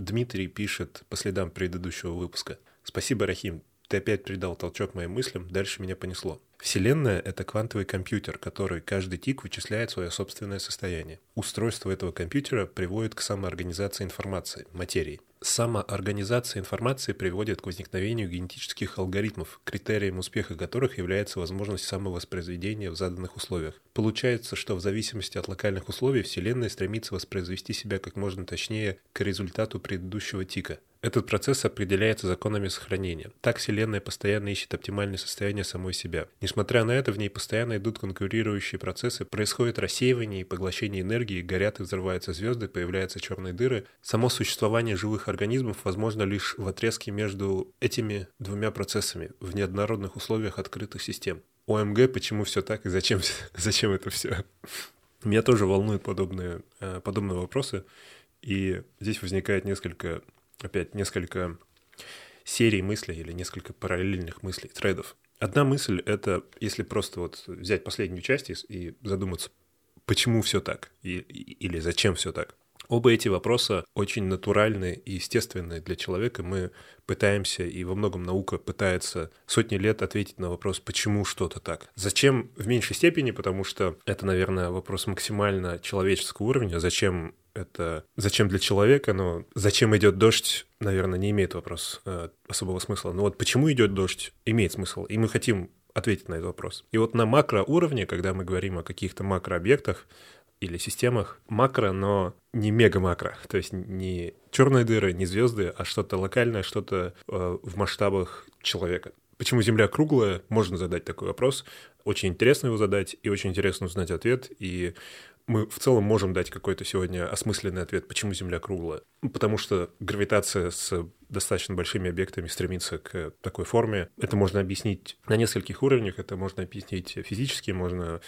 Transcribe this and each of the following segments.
Дмитрий пишет по следам предыдущего выпуска. Спасибо, Рахим. Ты опять придал толчок моим мыслям, дальше меня понесло. Вселенная — это квантовый компьютер, который каждый тик вычисляет свое собственное состояние. Устройство этого компьютера приводит к самоорганизации информации, материи. Самоорганизация информации приводит к возникновению генетических алгоритмов, критерием успеха которых является возможность самовоспроизведения в заданных условиях. Получается, что в зависимости от локальных условий Вселенная стремится воспроизвести себя как можно точнее к результату предыдущего тика. Этот процесс определяется законами сохранения. Так Вселенная постоянно ищет оптимальное состояние самой себя. Несмотря на это, в ней постоянно идут конкурирующие процессы, происходит рассеивание и поглощение энергии, горят и взрываются звезды, появляются черные дыры. Само существование живых организмов возможно лишь в отрезке между этими двумя процессами, в неоднородных условиях открытых систем. ОМГ, почему все так и зачем, зачем это все? Меня тоже волнуют подобные, э, подобные вопросы, и здесь возникает несколько опять несколько серий мыслей или несколько параллельных мыслей, тредов. Одна мысль — это если просто вот взять последнюю часть и задуматься, почему все так и, или зачем все так. Оба эти вопроса очень натуральные и естественные для человека. Мы пытаемся, и во многом наука пытается сотни лет ответить на вопрос, почему что-то так. Зачем в меньшей степени, потому что это, наверное, вопрос максимально человеческого уровня. Зачем это зачем для человека, но зачем идет дождь, наверное, не имеет вопрос э, особого смысла. Но вот почему идет дождь, имеет смысл. И мы хотим ответить на этот вопрос. И вот на макроуровне, когда мы говорим о каких-то макрообъектах или системах, макро, но не мега-макро, то есть не черные дыры, не звезды, а что-то локальное, что-то э, в масштабах человека. Почему Земля круглая? Можно задать такой вопрос. Очень интересно его задать, и очень интересно узнать ответ. И мы в целом можем дать какой-то сегодня осмысленный ответ, почему Земля круглая. Потому что гравитация с достаточно большими объектами стремится к такой форме. Это можно объяснить на нескольких уровнях. Это можно объяснить физически, можно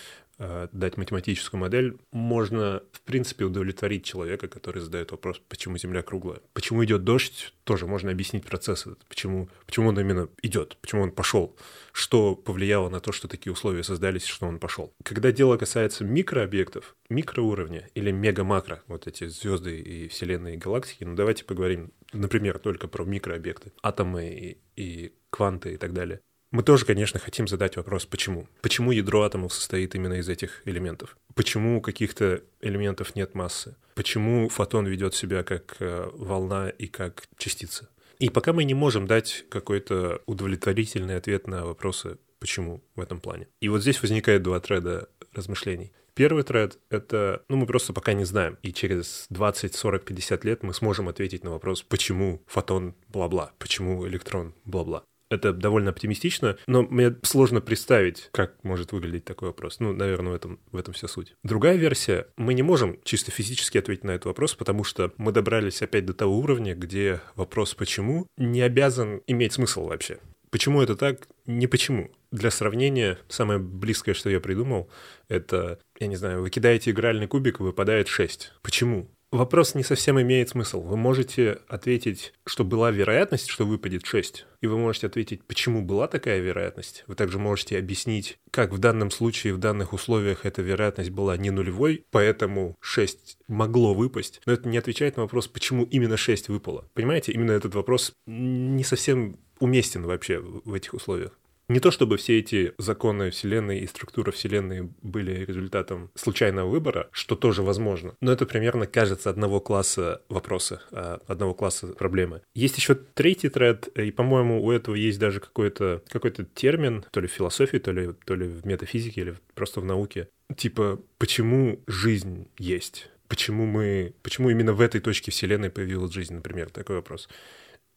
дать математическую модель, можно, в принципе, удовлетворить человека, который задает вопрос, почему Земля круглая. Почему идет дождь, тоже можно объяснить процесс почему, почему он именно идет, почему он пошел, что повлияло на то, что такие условия создались, что он пошел. Когда дело касается микрообъектов, микроуровня или мега-макро, вот эти звезды и вселенные и галактики, ну давайте поговорим, например, только про микрообъекты, атомы и, и кванты и так далее. Мы тоже, конечно, хотим задать вопрос, почему? Почему ядро атомов состоит именно из этих элементов? Почему у каких-то элементов нет массы? Почему фотон ведет себя как э, волна и как частица? И пока мы не можем дать какой-то удовлетворительный ответ на вопросы, почему в этом плане. И вот здесь возникает два треда размышлений. Первый тред — это, ну, мы просто пока не знаем. И через 20, 40, 50 лет мы сможем ответить на вопрос, почему фотон бла-бла, почему электрон бла-бла. Это довольно оптимистично, но мне сложно представить, как может выглядеть такой вопрос. Ну, наверное, в этом, в этом вся суть. Другая версия. Мы не можем чисто физически ответить на этот вопрос, потому что мы добрались опять до того уровня, где вопрос «почему» не обязан иметь смысл вообще. Почему это так? Не почему. Для сравнения, самое близкое, что я придумал, это, я не знаю, вы кидаете игральный кубик, выпадает 6. Почему? Вопрос не совсем имеет смысл. Вы можете ответить, что была вероятность, что выпадет 6, и вы можете ответить, почему была такая вероятность. Вы также можете объяснить, как в данном случае, в данных условиях эта вероятность была не нулевой, поэтому 6 могло выпасть. Но это не отвечает на вопрос, почему именно 6 выпало. Понимаете, именно этот вопрос не совсем уместен вообще в этих условиях. Не то чтобы все эти законы Вселенной и структура Вселенной были результатом случайного выбора, что тоже возможно, но это примерно кажется одного класса вопроса, а, одного класса проблемы. Есть еще третий тред, и, по-моему, у этого есть даже какой-то какой термин, то ли в философии, то ли, то ли в метафизике, или просто в науке. Типа, почему жизнь есть? Почему мы, почему именно в этой точке Вселенной появилась жизнь, например, такой вопрос.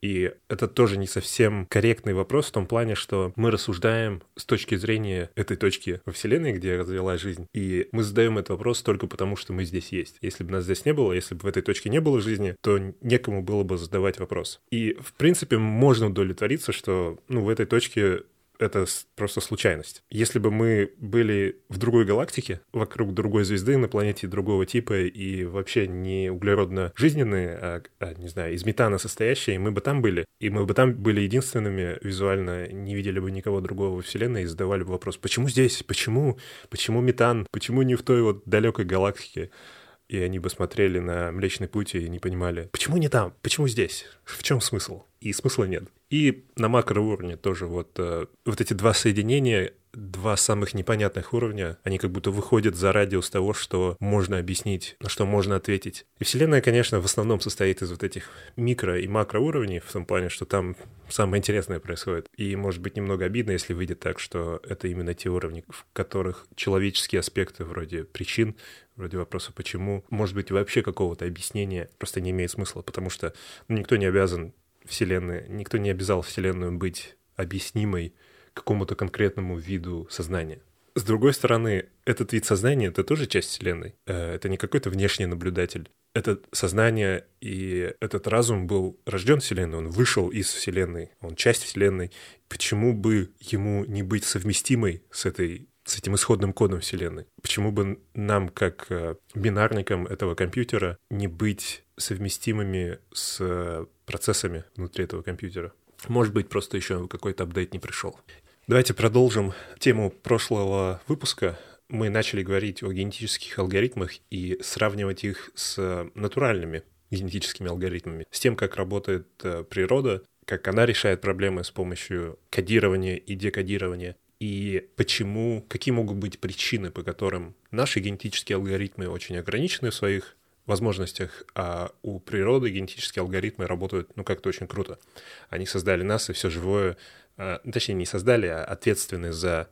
И это тоже не совсем корректный вопрос в том плане, что мы рассуждаем с точки зрения этой точки во Вселенной, где развилась жизнь. И мы задаем этот вопрос только потому, что мы здесь есть. Если бы нас здесь не было, если бы в этой точке не было жизни, то некому было бы задавать вопрос. И, в принципе, можно удовлетвориться, что ну, в этой точке это просто случайность. Если бы мы были в другой галактике, вокруг другой звезды, на планете другого типа и вообще не углеродно-жизненные, а, а, не знаю, из метана состоящие, мы бы там были. И мы бы там были единственными визуально, не видели бы никого другого во Вселенной и задавали бы вопрос, почему здесь, почему, почему метан, почему не в той вот далекой галактике? и они бы смотрели на Млечный Путь и не понимали, почему не там, почему здесь, в чем смысл? И смысла нет. И на макроуровне тоже вот, э, вот эти два соединения два самых непонятных уровня, они как будто выходят за радиус того, что можно объяснить, на что можно ответить. И Вселенная, конечно, в основном состоит из вот этих микро- и макроуровней, в том плане, что там самое интересное происходит. И, может быть, немного обидно, если выйдет так, что это именно те уровни, в которых человеческие аспекты вроде причин, вроде вопроса «почему», может быть, вообще какого-то объяснения просто не имеет смысла, потому что ну, никто не обязан Вселенной, никто не обязал Вселенную быть объяснимой какому-то конкретному виду сознания. С другой стороны, этот вид сознания — это тоже часть Вселенной. Э, это не какой-то внешний наблюдатель. Это сознание и этот разум был рожден Вселенной, он вышел из Вселенной, он часть Вселенной. Почему бы ему не быть совместимой с этой с этим исходным кодом Вселенной. Почему бы нам, как э, бинарникам этого компьютера, не быть совместимыми с процессами внутри этого компьютера? Может быть, просто еще какой-то апдейт не пришел. Давайте продолжим тему прошлого выпуска. Мы начали говорить о генетических алгоритмах и сравнивать их с натуральными генетическими алгоритмами, с тем, как работает э, природа, как она решает проблемы с помощью кодирования и декодирования, и почему, какие могут быть причины, по которым наши генетические алгоритмы очень ограничены в своих возможностях, а у природы генетические алгоритмы работают, ну, как-то очень круто. Они создали нас, и все живое Э, точнее, не создали, а ответственны за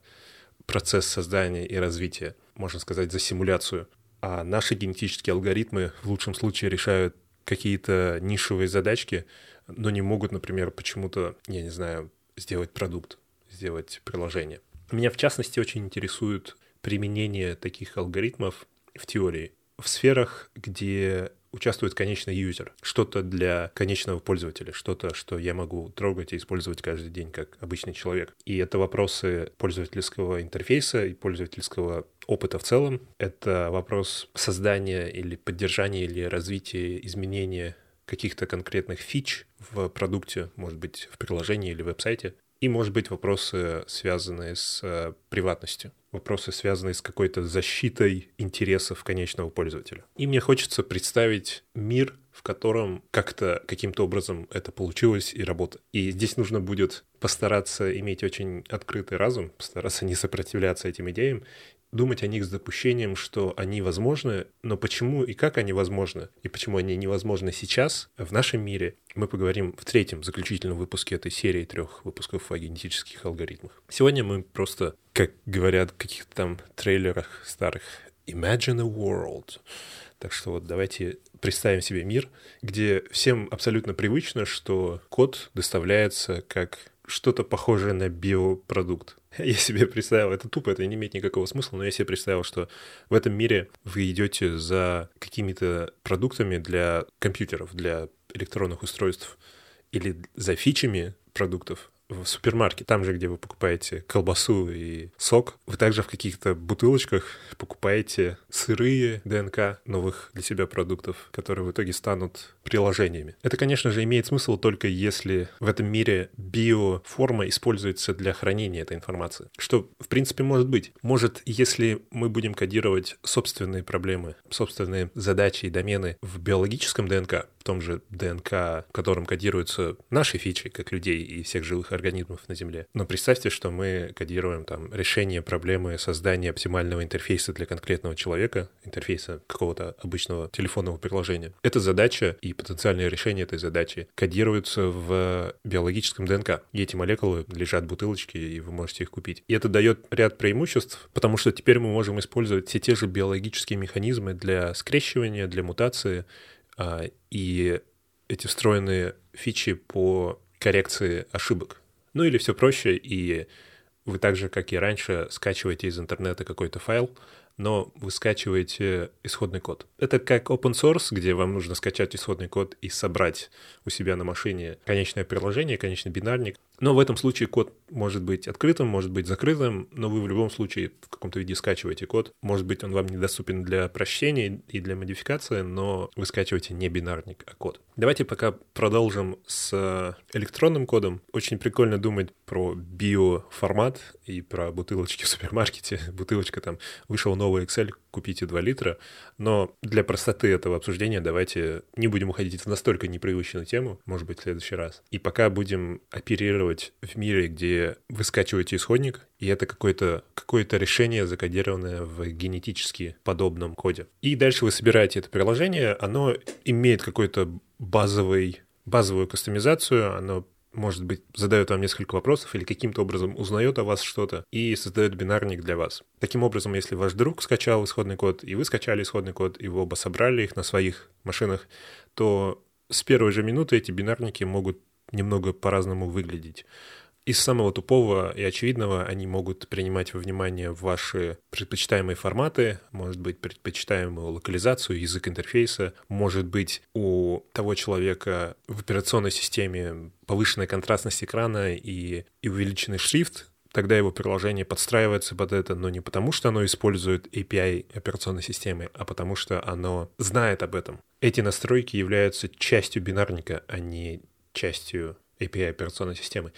процесс создания и развития, можно сказать, за симуляцию. А наши генетические алгоритмы в лучшем случае решают какие-то нишевые задачки, но не могут, например, почему-то, я не знаю, сделать продукт, сделать приложение. Меня, в частности, очень интересует применение таких алгоритмов в теории в сферах, где участвует конечный юзер, что-то для конечного пользователя, что-то, что я могу трогать и использовать каждый день как обычный человек. И это вопросы пользовательского интерфейса и пользовательского опыта в целом. Это вопрос создания или поддержания или развития, изменения каких-то конкретных фич в продукте, может быть, в приложении или веб-сайте. И, может быть, вопросы, связанные с э, приватностью вопросы, связанные с какой-то защитой интересов конечного пользователя. И мне хочется представить мир, в котором как-то каким-то образом это получилось и работает. И здесь нужно будет постараться иметь очень открытый разум, постараться не сопротивляться этим идеям думать о них с допущением, что они возможны, но почему и как они возможны, и почему они невозможны сейчас в нашем мире, мы поговорим в третьем заключительном выпуске этой серии трех выпусков о генетических алгоритмах. Сегодня мы просто, как говорят в каких-то там трейлерах старых, imagine a world. Так что вот давайте представим себе мир, где всем абсолютно привычно, что код доставляется как что-то похожее на биопродукт. Я себе представил, это тупо, это не имеет никакого смысла, но я себе представил, что в этом мире вы идете за какими-то продуктами для компьютеров, для электронных устройств или за фичами продуктов, в супермаркет, там же, где вы покупаете колбасу и сок, вы также в каких-то бутылочках покупаете сырые ДНК новых для себя продуктов, которые в итоге станут приложениями. Это, конечно же, имеет смысл только если в этом мире биоформа используется для хранения этой информации. Что, в принципе, может быть. Может, если мы будем кодировать собственные проблемы, собственные задачи и домены в биологическом ДНК, в том же ДНК, в котором кодируются наши фичи, как людей и всех живых организмов на Земле. Но представьте, что мы кодируем там решение проблемы создания оптимального интерфейса для конкретного человека, интерфейса какого-то обычного телефонного приложения. Эта задача и потенциальное решение этой задачи кодируются в биологическом ДНК. И эти молекулы лежат в бутылочке, и вы можете их купить. И это дает ряд преимуществ, потому что теперь мы можем использовать все те же биологические механизмы для скрещивания, для мутации, и эти встроенные фичи по коррекции ошибок. Ну или все проще, и вы так же, как и раньше, скачиваете из интернета какой-то файл, но вы скачиваете исходный код. Это как open source, где вам нужно скачать исходный код и собрать у себя на машине конечное приложение, конечный бинарник. Но в этом случае код может быть открытым, может быть закрытым, но вы в любом случае в каком-то виде скачиваете код. Может быть, он вам недоступен для прощения и для модификации, но вы скачиваете не бинарник, а код. Давайте пока продолжим с электронным кодом. Очень прикольно думать про биоформат и про бутылочки в супермаркете. Бутылочка там, вышел новый Excel, купите 2 литра. Но для простоты этого обсуждения давайте не будем уходить в настолько непривычную тему, может быть, в следующий раз. И пока будем оперировать в мире, где вы скачиваете исходник, и это какое-то какое решение, закодированное в генетически подобном коде. И дальше вы собираете это приложение, оно имеет какой-то базовый базовую кастомизацию, оно может быть, задает вам несколько вопросов или каким-то образом узнает о вас что-то и создает бинарник для вас. Таким образом, если ваш друг скачал исходный код, и вы скачали исходный код, и вы оба собрали их на своих машинах, то с первой же минуты эти бинарники могут немного по-разному выглядеть. Из самого тупого и очевидного они могут принимать во внимание ваши предпочитаемые форматы, может быть, предпочитаемую локализацию, язык интерфейса, может быть, у того человека в операционной системе повышенная контрастность экрана и, и увеличенный шрифт, тогда его приложение подстраивается под это, но не потому, что оно использует API операционной системы, а потому что оно знает об этом. Эти настройки являются частью бинарника, а не частью API операционной системы.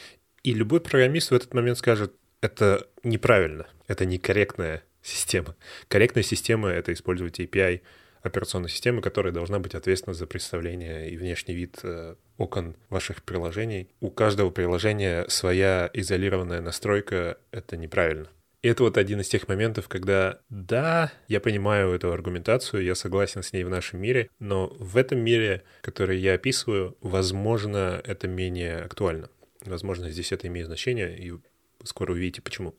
И любой программист в этот момент скажет, это неправильно, это некорректная система. Корректная система — это использовать API операционной системы, которая должна быть ответственна за представление и внешний вид э, окон ваших приложений. У каждого приложения своя изолированная настройка — это неправильно. И это вот один из тех моментов, когда, да, я понимаю эту аргументацию, я согласен с ней в нашем мире, но в этом мире, который я описываю, возможно, это менее актуально. Возможно, здесь это имеет значение, и скоро увидите почему.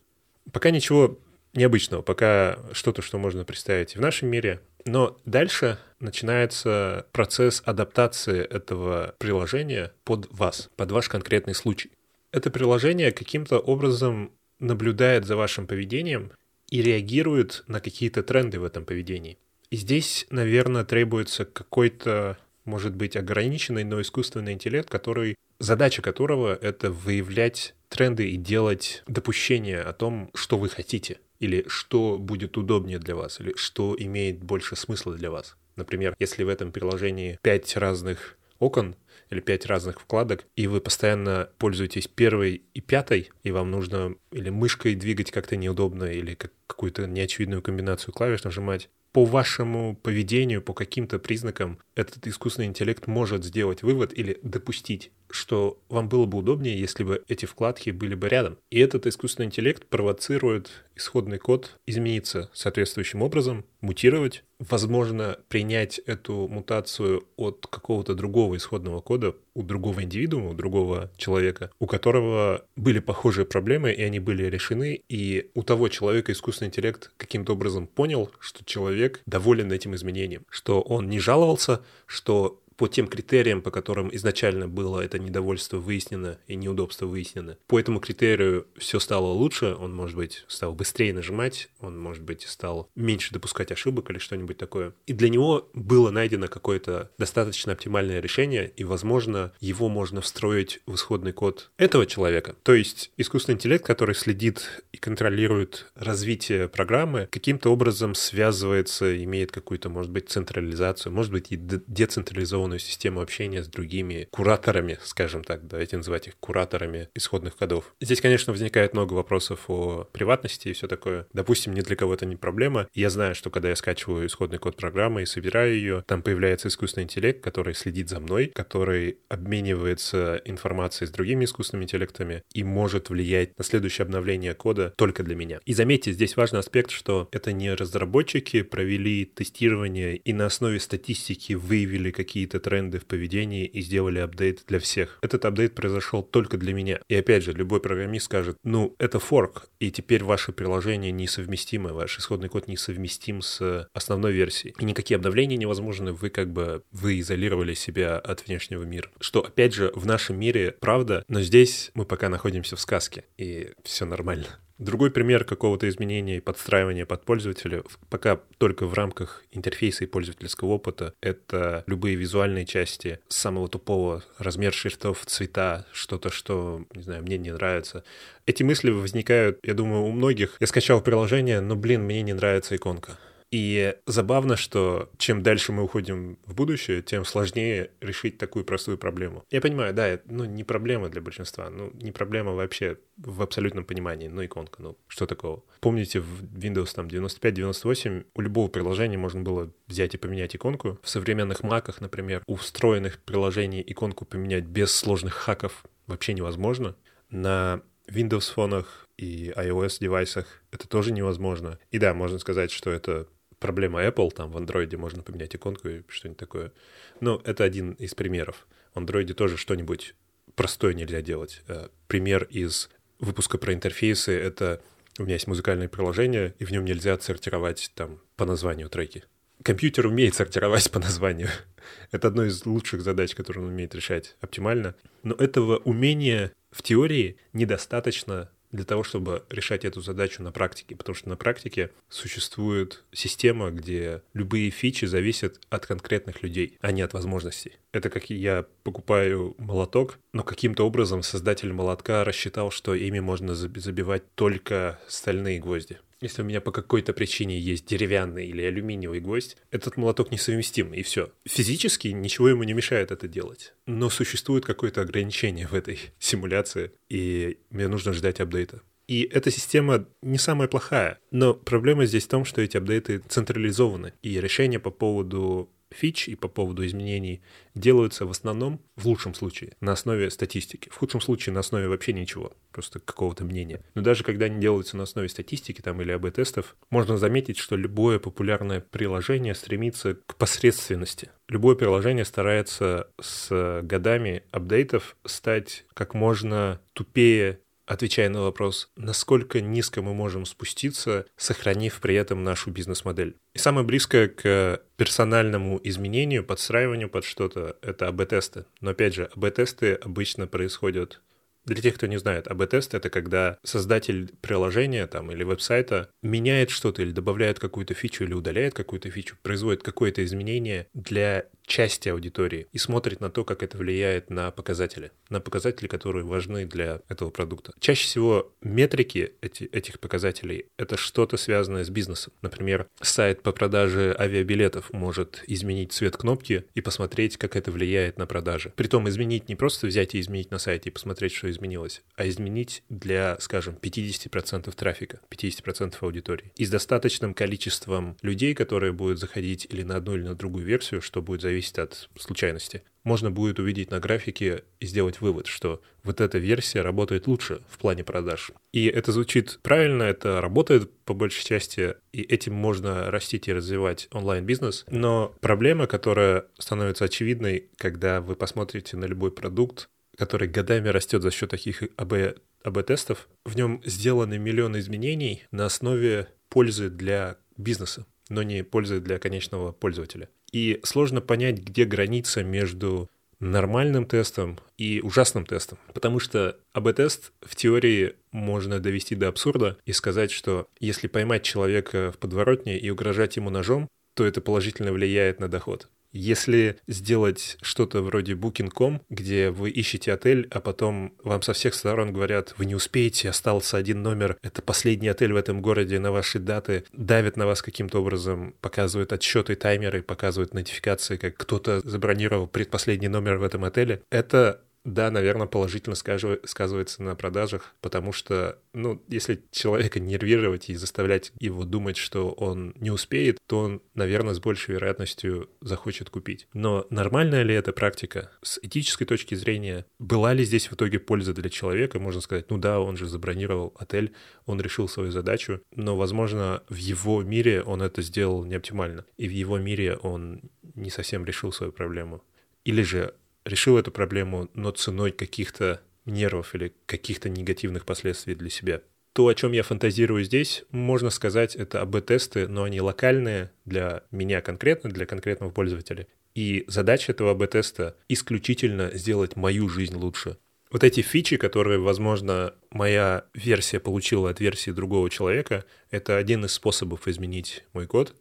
Пока ничего необычного, пока что-то, что можно представить и в нашем мире. Но дальше начинается процесс адаптации этого приложения под вас, под ваш конкретный случай. Это приложение каким-то образом наблюдает за вашим поведением и реагирует на какие-то тренды в этом поведении. И здесь, наверное, требуется какой-то может быть ограниченный, но искусственный интеллект, который, задача которого — это выявлять тренды и делать допущения о том, что вы хотите, или что будет удобнее для вас, или что имеет больше смысла для вас. Например, если в этом приложении пять разных окон или пять разных вкладок, и вы постоянно пользуетесь первой и пятой, и вам нужно или мышкой двигать как-то неудобно, или как какую-то неочевидную комбинацию клавиш нажимать, по вашему поведению, по каким-то признакам этот искусственный интеллект может сделать вывод или допустить, что вам было бы удобнее, если бы эти вкладки были бы рядом. И этот искусственный интеллект провоцирует исходный код измениться соответствующим образом, мутировать, возможно, принять эту мутацию от какого-то другого исходного кода у другого индивидуума, у другого человека, у которого были похожие проблемы, и они были решены, и у того человека искусственный интеллект каким-то образом понял, что человек доволен этим изменением, что он не жаловался, что по тем критериям, по которым изначально было это недовольство выяснено и неудобство выяснено. По этому критерию все стало лучше, он, может быть, стал быстрее нажимать, он, может быть, стал меньше допускать ошибок или что-нибудь такое. И для него было найдено какое-то достаточно оптимальное решение, и, возможно, его можно встроить в исходный код этого человека. То есть искусственный интеллект, который следит и контролирует развитие программы, каким-то образом связывается, имеет какую-то, может быть, централизацию, может быть, и децентрализованную организованную систему общения с другими кураторами, скажем так, давайте называть их кураторами исходных кодов. Здесь, конечно, возникает много вопросов о приватности и все такое. Допустим, ни для кого это не проблема. Я знаю, что когда я скачиваю исходный код программы и собираю ее, там появляется искусственный интеллект, который следит за мной, который обменивается информацией с другими искусственными интеллектами и может влиять на следующее обновление кода только для меня. И заметьте, здесь важный аспект, что это не разработчики провели тестирование и на основе статистики выявили какие-то какие-то тренды в поведении и сделали апдейт для всех. Этот апдейт произошел только для меня. И опять же, любой программист скажет, ну, это форк, и теперь ваше приложение несовместимо, ваш исходный код несовместим с основной версией. И никакие обновления невозможны, вы как бы, вы изолировали себя от внешнего мира. Что, опять же, в нашем мире правда, но здесь мы пока находимся в сказке, и все нормально. Другой пример какого-то изменения и подстраивания под пользователя, пока только в рамках интерфейса и пользовательского опыта, это любые визуальные части самого тупого, размер шрифтов, цвета, что-то, что, не знаю, мне не нравится. Эти мысли возникают, я думаю, у многих. Я скачал приложение, но, блин, мне не нравится иконка И забавно, что чем дальше мы уходим в будущее, тем сложнее решить такую простую проблему. Я понимаю, да, это, ну, не проблема для большинства, ну, не проблема вообще в абсолютном понимании, ну, иконка, ну, что такого? Помните, в Windows там 95-98 у любого приложения можно было взять и поменять иконку. В современных маках, например, у встроенных приложений иконку поменять без сложных хаков вообще невозможно. На Windows фонах и iOS девайсах это тоже невозможно. И да, можно сказать, что это проблема Apple, там в Android можно поменять иконку и что-нибудь такое. Но это один из примеров. В Android тоже что-нибудь простое нельзя делать. Э, пример из выпуска про интерфейсы — это у меня есть музыкальное приложение, и в нем нельзя отсортировать там по названию треки. Компьютер умеет сортировать по названию. Это одно из лучших задач, которые он умеет решать оптимально. Но этого умения в теории недостаточно для того, чтобы решать эту задачу на практике, потому что на практике существует система, где любые фичи зависят от конкретных людей, а не от возможностей. Это как я покупаю молоток, но каким-то образом создатель молотка рассчитал, что ими можно забивать только стальные гвозди. Если у меня по какой-то причине есть деревянный или алюминиевый гвоздь, этот молоток несовместим, и все. Физически ничего ему не мешает это делать. Но существует какое-то ограничение в этой симуляции, и мне нужно ждать апдейта. И эта система не самая плохая, но проблема здесь в том, что эти апдейты централизованы, и решения по поводу фич и по поводу изменений делаются в основном, в лучшем случае, на основе статистики. В худшем случае на основе вообще ничего, просто какого-то мнения. Но даже когда они делаются на основе статистики там, или АБ-тестов, можно заметить, что любое популярное приложение стремится к посредственности. Любое приложение старается с годами апдейтов стать как можно тупее отвечая на вопрос, насколько низко мы можем спуститься, сохранив при этом нашу бизнес-модель. И самое близкое к персональному изменению, подстраиванию под что-то — это АБ-тесты. Но опять же, АБ-тесты обычно происходят для тех, кто не знает, АБ-тест — это когда создатель приложения там, или веб-сайта меняет что-то или добавляет какую-то фичу или удаляет какую-то фичу, производит какое-то изменение для части аудитории и смотрит на то, как это влияет на показатели, на показатели, которые важны для этого продукта. Чаще всего метрики эти, этих показателей — это что-то связанное с бизнесом. Например, сайт по продаже авиабилетов может изменить цвет кнопки и посмотреть, как это влияет на продажи. Притом изменить не просто взять и изменить на сайте и посмотреть, что изменилось, а изменить для, скажем, 50% трафика, 50% аудитории. И с достаточным количеством людей, которые будут заходить или на одну, или на другую версию, что будет зависеть зависит от случайности. Можно будет увидеть на графике и сделать вывод, что вот эта версия работает лучше в плане продаж. И это звучит правильно, это работает по большей части, и этим можно растить и развивать онлайн-бизнес. Но проблема, которая становится очевидной, когда вы посмотрите на любой продукт, который годами растет за счет таких АБ, АБ-тестов, в нем сделаны миллионы изменений на основе пользы для бизнеса, но не пользы для конечного пользователя. И сложно понять, где граница между нормальным тестом и ужасным тестом. Потому что АБ-тест в теории можно довести до абсурда и сказать, что если поймать человека в подворотне и угрожать ему ножом, то это положительно влияет на доход. Если сделать что-то вроде Booking.com, где вы ищете отель, а потом вам со всех сторон говорят, вы не успеете, остался один номер, это последний отель в этом городе на ваши даты, давят на вас каким-то образом, показывают отсчеты, таймеры, показывают нотификации, как кто-то забронировал предпоследний номер в этом отеле, это да, наверное, положительно сказывается на продажах, потому что, ну, если человека нервировать и заставлять его думать, что он не успеет, то он, наверное, с большей вероятностью захочет купить. Но нормальная ли эта практика? С этической точки зрения, была ли здесь в итоге польза для человека? Можно сказать, ну да, он же забронировал отель, он решил свою задачу, но, возможно, в его мире он это сделал не оптимально, и в его мире он не совсем решил свою проблему. Или же решил эту проблему, но ценой каких-то нервов или каких-то негативных последствий для себя. То, о чем я фантазирую здесь, можно сказать, это АБ-тесты, но они локальные для меня конкретно, для конкретного пользователя. И задача этого АБ-теста исключительно сделать мою жизнь лучше. Вот эти фичи, которые, возможно, моя версия получила от версии другого человека, это один из способов изменить мой код.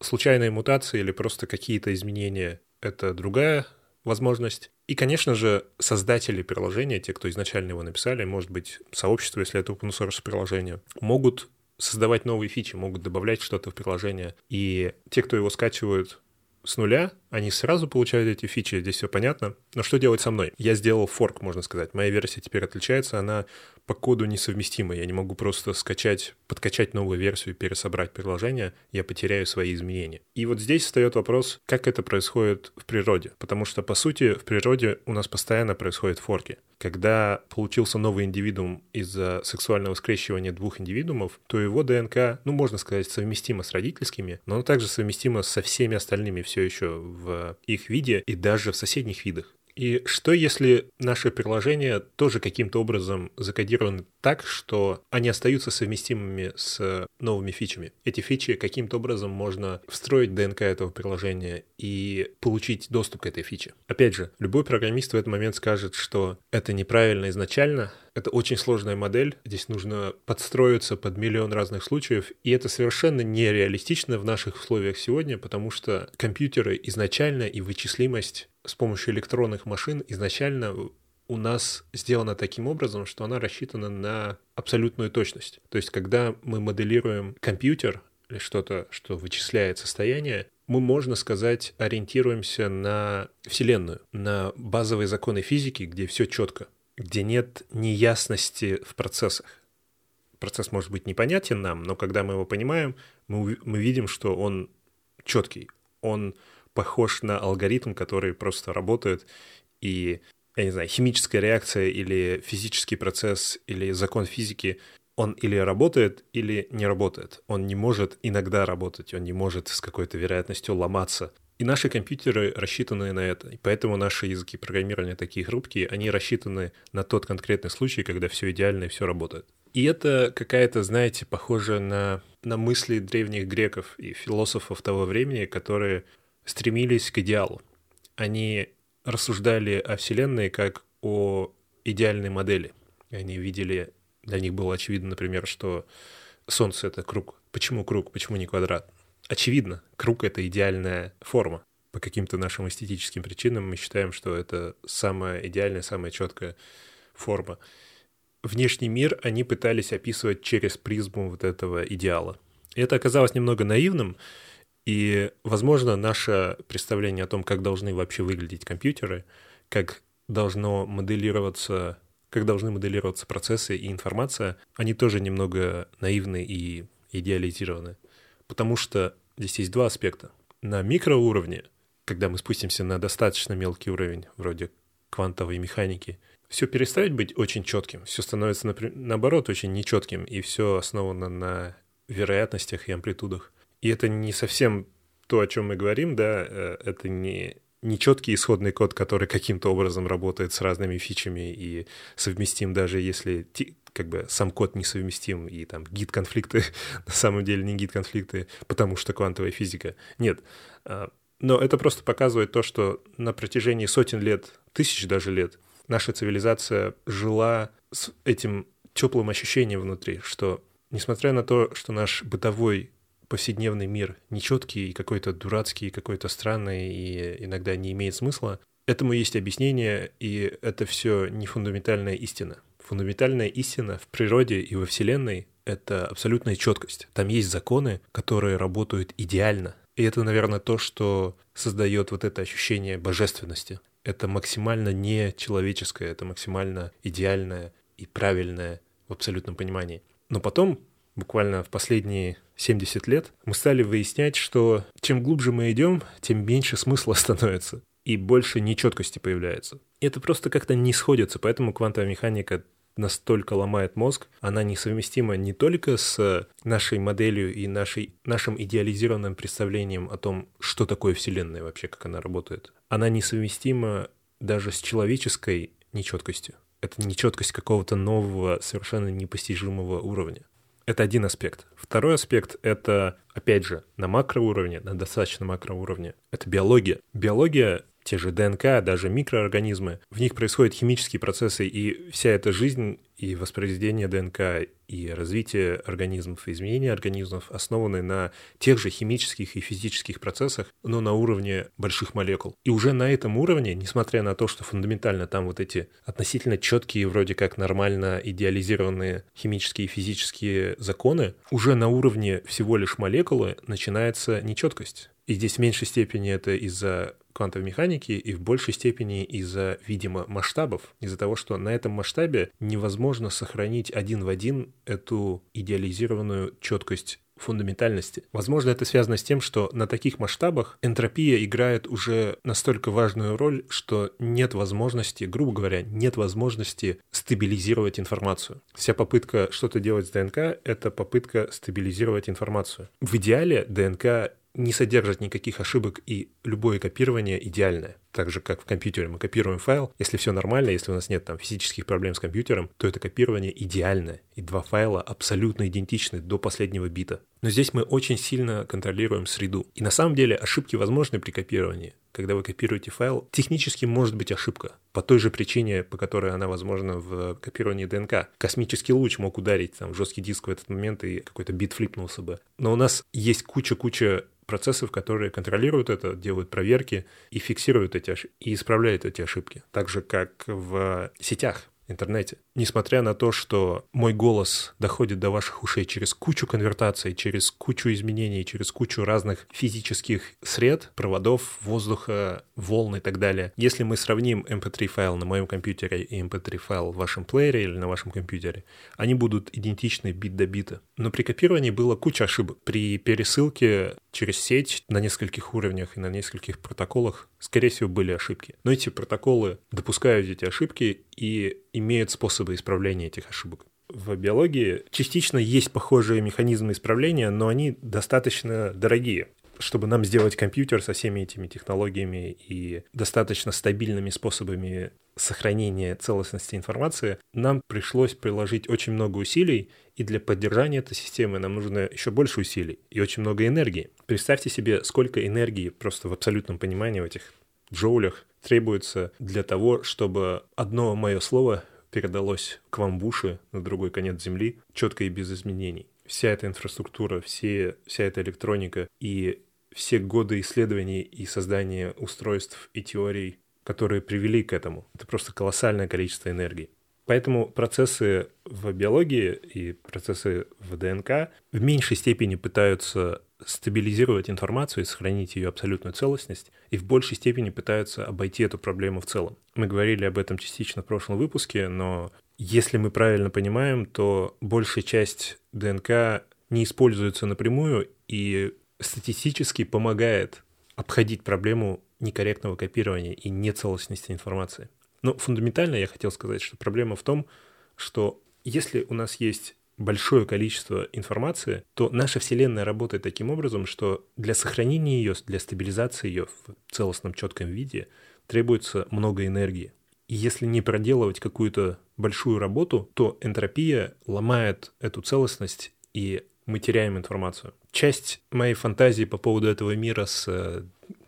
Случайные мутации или просто какие-то изменения это другая возможность. И, конечно же, создатели приложения, те, кто изначально его написали, может быть, сообщество, если это open source приложение, могут создавать новые фичи, могут добавлять что-то в приложение. И те, кто его скачивают с нуля, они сразу получают эти фичи, здесь все понятно. Но что делать со мной? Я сделал форк, можно сказать. Моя версия теперь отличается, она по коду несовместима. Я не могу просто скачать, подкачать новую версию, пересобрать приложение, я потеряю свои изменения. И вот здесь встает вопрос, как это происходит в природе. Потому что, по сути, в природе у нас постоянно происходят форки. Когда получился новый индивидуум из-за сексуального скрещивания двух индивидуумов, то его ДНК, ну, можно сказать, совместимо с родительскими, но оно также совместимо со всеми остальными все еще в их виде и даже в соседних видах. И что если наши приложения тоже каким-то образом закодированы так, что они остаются совместимыми с новыми фичами? Эти фичи каким-то образом можно встроить в ДНК этого приложения и получить доступ к этой фиче. Опять же, любой программист в этот момент скажет, что это неправильно изначально, это очень сложная модель, здесь нужно подстроиться под миллион разных случаев, и это совершенно нереалистично в наших условиях сегодня, потому что компьютеры изначально и вычислимость с помощью электронных машин изначально у нас сделана таким образом, что она рассчитана на абсолютную точность. То есть, когда мы моделируем компьютер или что-то, что вычисляет состояние, мы, можно сказать, ориентируемся на Вселенную, на базовые законы физики, где все четко, где нет неясности в процессах. Процесс может быть непонятен нам, но когда мы его понимаем, мы, мы видим, что он четкий, он похож на алгоритм, который просто работает, и, я не знаю, химическая реакция или физический процесс или закон физики, он или работает, или не работает. Он не может иногда работать, он не может с какой-то вероятностью ломаться. И наши компьютеры рассчитаны на это. И поэтому наши языки программирования такие хрупкие, они рассчитаны на тот конкретный случай, когда все идеально и все работает. И это какая-то, знаете, похоже на, на мысли древних греков и философов того времени, которые стремились к идеалу. Они рассуждали о Вселенной как о идеальной модели. Они видели, для них было очевидно, например, что Солнце — это круг. Почему круг, почему не квадрат? Очевидно, круг — это идеальная форма. По каким-то нашим эстетическим причинам мы считаем, что это самая идеальная, самая четкая форма. Внешний мир они пытались описывать через призму вот этого идеала. И это оказалось немного наивным, и, возможно, наше представление о том, как должны вообще выглядеть компьютеры, как должно моделироваться, как должны моделироваться процессы и информация, они тоже немного наивны и идеализированы. Потому что здесь есть два аспекта. На микроуровне, когда мы спустимся на достаточно мелкий уровень, вроде квантовой механики, все перестает быть очень четким, все становится, наоборот, очень нечетким, и все основано на вероятностях и амплитудах. И это не совсем то, о чем мы говорим, да, э, это не нечеткий исходный код, который каким-то образом работает с разными фичами и совместим, даже если как бы сам код несовместим, и там гид-конфликты на самом деле не гид-конфликты, потому что квантовая физика. Нет. А, но это просто показывает то, что на протяжении сотен лет, тысяч даже лет, наша цивилизация жила с этим теплым ощущением внутри, что несмотря на то, что наш бытовой повседневный мир нечеткий и какой-то дурацкий, какой-то странный и иногда не имеет смысла, этому есть объяснение, и это все не фундаментальная истина. Фундаментальная истина в природе и во Вселенной — это абсолютная четкость. Там есть законы, которые работают идеально. И это, наверное, то, что создает вот это ощущение божественности. Это максимально не человеческое, это максимально идеальное и правильное в абсолютном понимании. Но потом буквально в последние 70 лет, мы стали выяснять, что чем глубже мы идем, тем меньше смысла становится и больше нечеткости появляется. Это просто как-то не сходится, поэтому квантовая механика настолько ломает мозг, она несовместима не только с нашей моделью и нашей, нашим идеализированным представлением о том, что такое Вселенная вообще, как она работает. Она несовместима даже с человеческой нечеткостью. Это нечеткость какого-то нового, совершенно непостижимого уровня. Это один аспект. Второй аспект — это, опять же, на макроуровне, на достаточно макроуровне. Это биология. Биология те же ДНК, даже микроорганизмы, в них происходят химические процессы, и вся эта жизнь и воспроизведение ДНК, и развитие организмов, и изменение организмов основаны на тех же химических и физических процессах, но на уровне больших молекул. И уже на этом уровне, несмотря на то, что фундаментально там вот эти относительно четкие, вроде как нормально идеализированные химические и физические законы, уже на уровне всего лишь молекулы начинается нечеткость. И здесь в меньшей степени это из-за квантовой механики и в большей степени из-за, видимо, масштабов, из-за того, что на этом масштабе невозможно сохранить один в один эту идеализированную четкость фундаментальности. Возможно, это связано с тем, что на таких масштабах энтропия играет уже настолько важную роль, что нет возможности, грубо говоря, нет возможности стабилизировать информацию. Вся попытка что-то делать с ДНК — это попытка стабилизировать информацию. В идеале ДНК не содержит никаких ошибок, и любое копирование идеальное. Так же, как в компьютере мы копируем файл, если все нормально, если у нас нет там физических проблем с компьютером, то это копирование идеальное, и два файла абсолютно идентичны до последнего бита. Но здесь мы очень сильно контролируем среду. И на самом деле ошибки возможны при копировании. Когда вы копируете файл, технически может быть ошибка. По той же причине, по которой она возможна в копировании ДНК. Космический луч мог ударить там, в жесткий диск в этот момент, и какой-то бит флипнулся бы. Но у нас есть куча-куча процессов, которые контролируют это, делают проверки и фиксируют эти ошибки, и исправляют эти ошибки. Так же, как в сетях интернете. Несмотря на то, что мой голос доходит до ваших ушей через кучу конвертаций, через кучу изменений, через кучу разных физических сред, проводов, воздуха, волн и так далее. Если мы сравним mp3 файл на моем компьютере и mp3 файл в вашем плеере или на вашем компьютере, они будут идентичны бит до бита. Но при копировании было куча ошибок. При пересылке через сеть на нескольких уровнях и на нескольких протоколах, скорее всего, были ошибки. Но эти протоколы допускают эти ошибки и имеют способы исправления этих ошибок. В биологии частично есть похожие механизмы исправления, но они достаточно дорогие чтобы нам сделать компьютер со всеми этими технологиями и достаточно стабильными способами сохранения целостности информации, нам пришлось приложить очень много усилий, и для поддержания этой системы нам нужно еще больше усилий и очень много энергии. Представьте себе, сколько энергии просто в абсолютном понимании в этих джоулях требуется для того, чтобы одно мое слово передалось к вам в уши на другой конец Земли четко и без изменений. Вся эта инфраструктура, все, вся эта электроника и все годы исследований и создания устройств и теорий, которые привели к этому. Это просто колоссальное количество энергии. Поэтому процессы в биологии и процессы в ДНК в меньшей степени пытаются стабилизировать информацию и сохранить ее абсолютную целостность, и в большей степени пытаются обойти эту проблему в целом. Мы говорили об этом частично в прошлом выпуске, но если мы правильно понимаем, то большая часть ДНК не используется напрямую и статистически помогает обходить проблему некорректного копирования и нецелостности информации. Но фундаментально я хотел сказать, что проблема в том, что если у нас есть большое количество информации, то наша Вселенная работает таким образом, что для сохранения ее, для стабилизации ее в целостном четком виде требуется много энергии. И если не проделывать какую-то большую работу, то энтропия ломает эту целостность, и мы теряем информацию. Часть моей фантазии по поводу этого мира с э,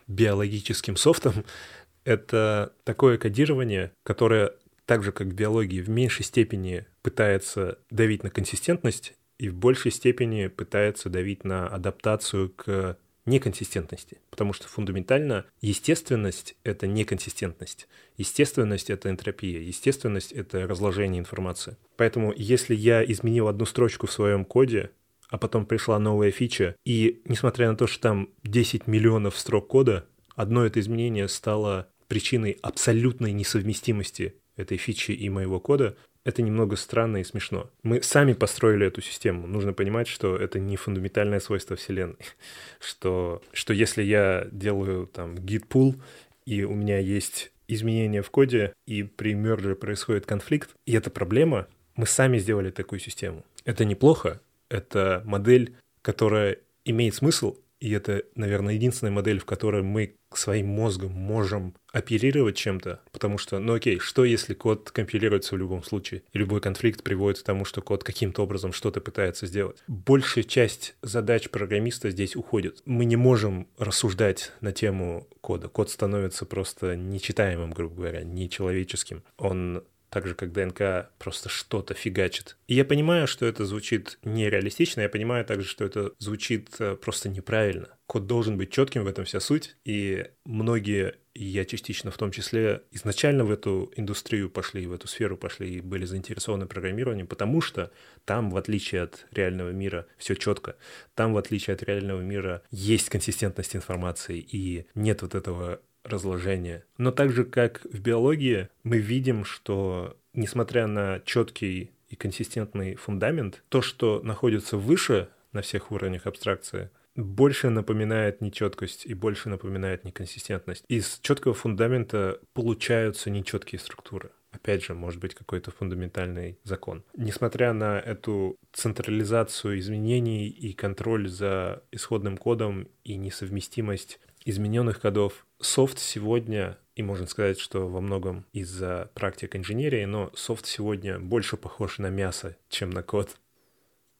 биологическим софтом — это такое кодирование, которое так же, как в биологии, в меньшей степени пытается давить на консистентность и в большей степени пытается давить на адаптацию к неконсистентности, потому что фундаментально естественность — это неконсистентность, естественность — это энтропия, естественность — это разложение информации. Поэтому если я изменил одну строчку в своем коде, а потом пришла новая фича, и несмотря на то, что там 10 миллионов строк кода, одно это изменение стало причиной абсолютной несовместимости этой фичи и моего кода, это немного странно и смешно. Мы сами построили эту систему. Нужно понимать, что это не фундаментальное свойство Вселенной. Что, что если я делаю там git pull, и у меня есть изменения в коде, и при мерже происходит конфликт, и это проблема, мы сами сделали такую систему. Это неплохо, это модель, которая имеет смысл, и это, наверное, единственная модель, в которой мы своим мозгом можем оперировать чем-то, потому что, ну окей, что если код компилируется в любом случае, и любой конфликт приводит к тому, что код каким-то образом что-то пытается сделать. Большая часть задач программиста здесь уходит. Мы не можем рассуждать на тему кода. Код становится просто нечитаемым, грубо говоря, нечеловеческим. Он так же как ДНК просто что-то фигачит. И я понимаю, что это звучит нереалистично, я понимаю также, что это звучит э, просто неправильно. Код должен быть четким, в этом вся суть, и многие и я частично в том числе изначально в эту индустрию пошли, в эту сферу пошли и были заинтересованы программированием, потому что там, в отличие от реального мира, все четко. Там, в отличие от реального мира, есть консистентность информации и нет вот этого разложения. Но так же, как в биологии, мы видим, что несмотря на четкий и консистентный фундамент, то, что находится выше на всех уровнях абстракции, больше напоминает нечеткость и больше напоминает неконсистентность. Из четкого фундамента получаются нечеткие структуры. Опять же, может быть какой-то фундаментальный закон. Несмотря на эту централизацию изменений и контроль за исходным кодом и несовместимость измененных кодов, софт сегодня, и можно сказать, что во многом из-за практик инженерии, но софт сегодня больше похож на мясо, чем на код.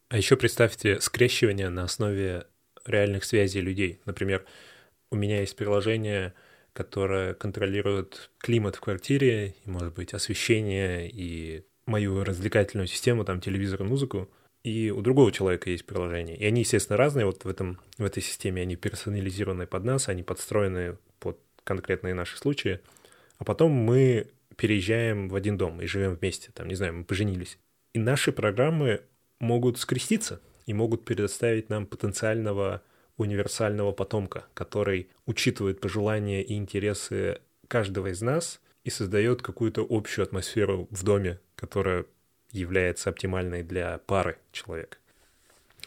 А еще представьте скрещивание на основе реальных связей людей. Например, у меня есть приложение, которое контролирует климат в квартире, и, может быть, освещение, и мою развлекательную систему, там, телевизор и музыку. И у другого человека есть приложение. И они, естественно, разные. Вот в, этом, в этой системе они персонализированы под нас, они подстроены под конкретные наши случаи. А потом мы переезжаем в один дом и живем вместе. Там, не знаю, мы поженились. И наши программы могут скреститься и могут предоставить нам потенциального универсального потомка, который учитывает пожелания и интересы каждого из нас и создает какую-то общую атмосферу в доме, которая является оптимальной для пары человек.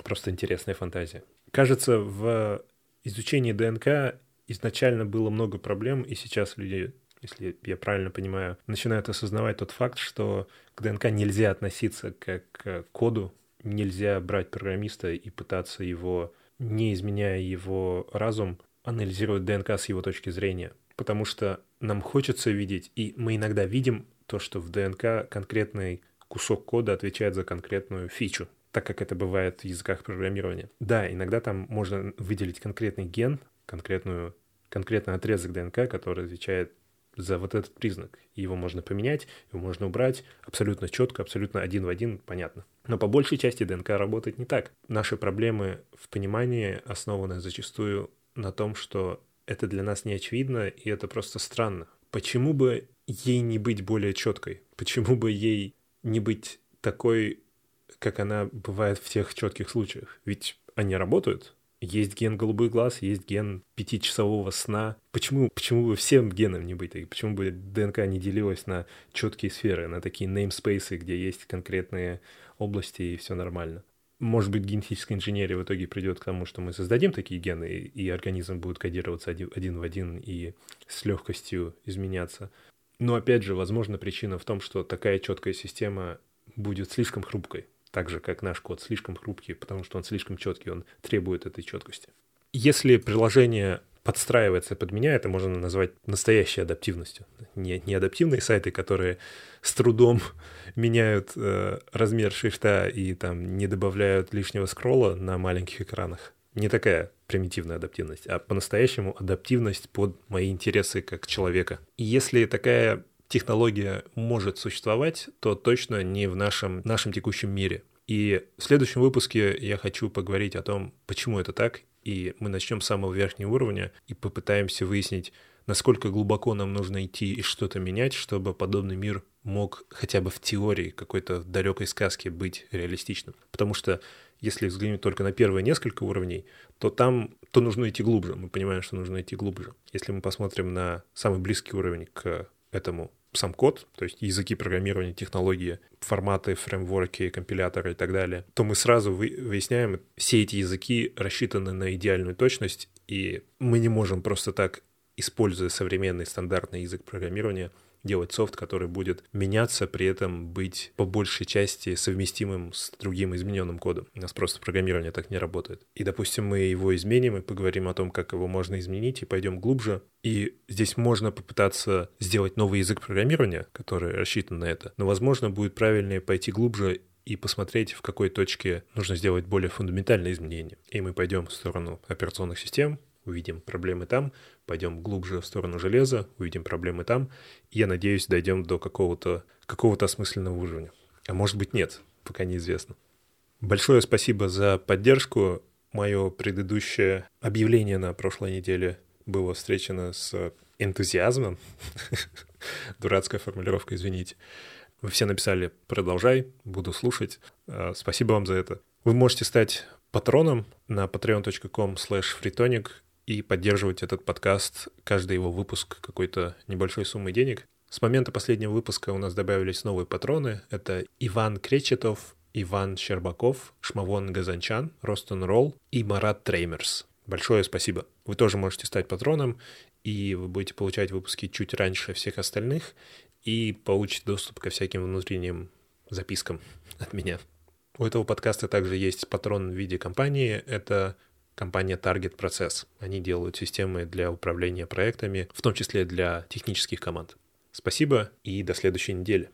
Просто интересная фантазия. Кажется, в изучении ДНК изначально было много проблем, и сейчас люди, если я правильно понимаю, начинают осознавать тот факт, что к ДНК нельзя относиться как к коду, нельзя брать программиста и пытаться его, не изменяя его разум, анализировать ДНК с его точки зрения. Потому что нам хочется видеть, и мы иногда видим то, что в ДНК конкретный кусок кода отвечает за конкретную фичу, так как это бывает в языках программирования. Да, иногда там можно выделить конкретный ген, конкретную, конкретный отрезок ДНК, который отвечает за вот этот признак. Его можно поменять, его можно убрать абсолютно четко, абсолютно один в один, понятно. Но по большей части ДНК работает не так. Наши проблемы в понимании основаны зачастую на том, что это для нас не очевидно, и это просто странно. Почему бы ей не быть более четкой? Почему бы ей не быть такой, как она бывает в тех четких случаях? Ведь они работают, есть ген голубой глаз, есть ген пятичасового сна. Почему, почему бы всем генам не быть? Почему бы ДНК не делилась на четкие сферы, на такие namespaces, где есть конкретные области и все нормально? Может быть, генетическая инженерия в итоге придет к тому, что мы создадим такие гены, и организм будет кодироваться один в один и с легкостью изменяться. Но опять же, возможно, причина в том, что такая четкая система будет слишком хрупкой так же, как наш код, слишком хрупкий, потому что он слишком четкий, он требует этой четкости. Если приложение подстраивается под меня, это можно назвать настоящей адаптивностью. Не, не адаптивные сайты, которые с трудом меняют э, размер шрифта и там не добавляют лишнего скролла на маленьких экранах. Не такая примитивная адаптивность, а по-настоящему адаптивность под мои интересы как человека. И если такая технология может существовать, то точно не в нашем, нашем текущем мире. И в следующем выпуске я хочу поговорить о том, почему это так, и мы начнем с самого верхнего уровня и попытаемся выяснить, насколько глубоко нам нужно идти и что-то менять, чтобы подобный мир мог хотя бы в теории какой-то далекой сказки быть реалистичным. Потому что если взглянуть только на первые несколько уровней, то там то нужно идти глубже. Мы понимаем, что нужно идти глубже. Если мы посмотрим на самый близкий уровень к этому сам код, то есть языки программирования, технологии, форматы, фреймворки, компиляторы и так далее, то мы сразу выясняем, все эти языки рассчитаны на идеальную точность, и мы не можем просто так, используя современный стандартный язык программирования, делать софт, который будет меняться, при этом быть по большей части совместимым с другим измененным кодом. У нас просто программирование так не работает. И, допустим, мы его изменим и поговорим о том, как его можно изменить, и пойдем глубже. И здесь можно попытаться сделать новый язык программирования, который рассчитан на это. Но, возможно, будет правильнее пойти глубже и посмотреть, в какой точке нужно сделать более фундаментальные изменения. И мы пойдем в сторону операционных систем, увидим проблемы там, пойдем глубже в сторону железа, увидим проблемы там, и я надеюсь, дойдем до какого-то какого осмысленного уровня. А может быть нет, пока неизвестно. Большое спасибо за поддержку. Мое предыдущее объявление на прошлой неделе было встречено с энтузиазмом. Дурацкая формулировка, извините. Вы все написали «продолжай», буду слушать. А, спасибо вам за это. Вы можете стать патроном на patreon.com freetonic и поддерживать этот подкаст, каждый его выпуск какой-то небольшой суммой денег. С момента последнего выпуска у нас добавились новые патроны. Это Иван Кречетов, Иван Щербаков, Шмавон Газанчан, Ростон Ролл и Марат Треймерс. Большое спасибо. Вы тоже можете стать патроном, и вы будете получать выпуски чуть раньше всех остальных и получите доступ ко всяким внутренним запискам от меня. У этого подкаста также есть патрон в виде компании. Это компания Target Process. Они делают системы для управления проектами, в том числе для технических команд. Спасибо и до следующей недели.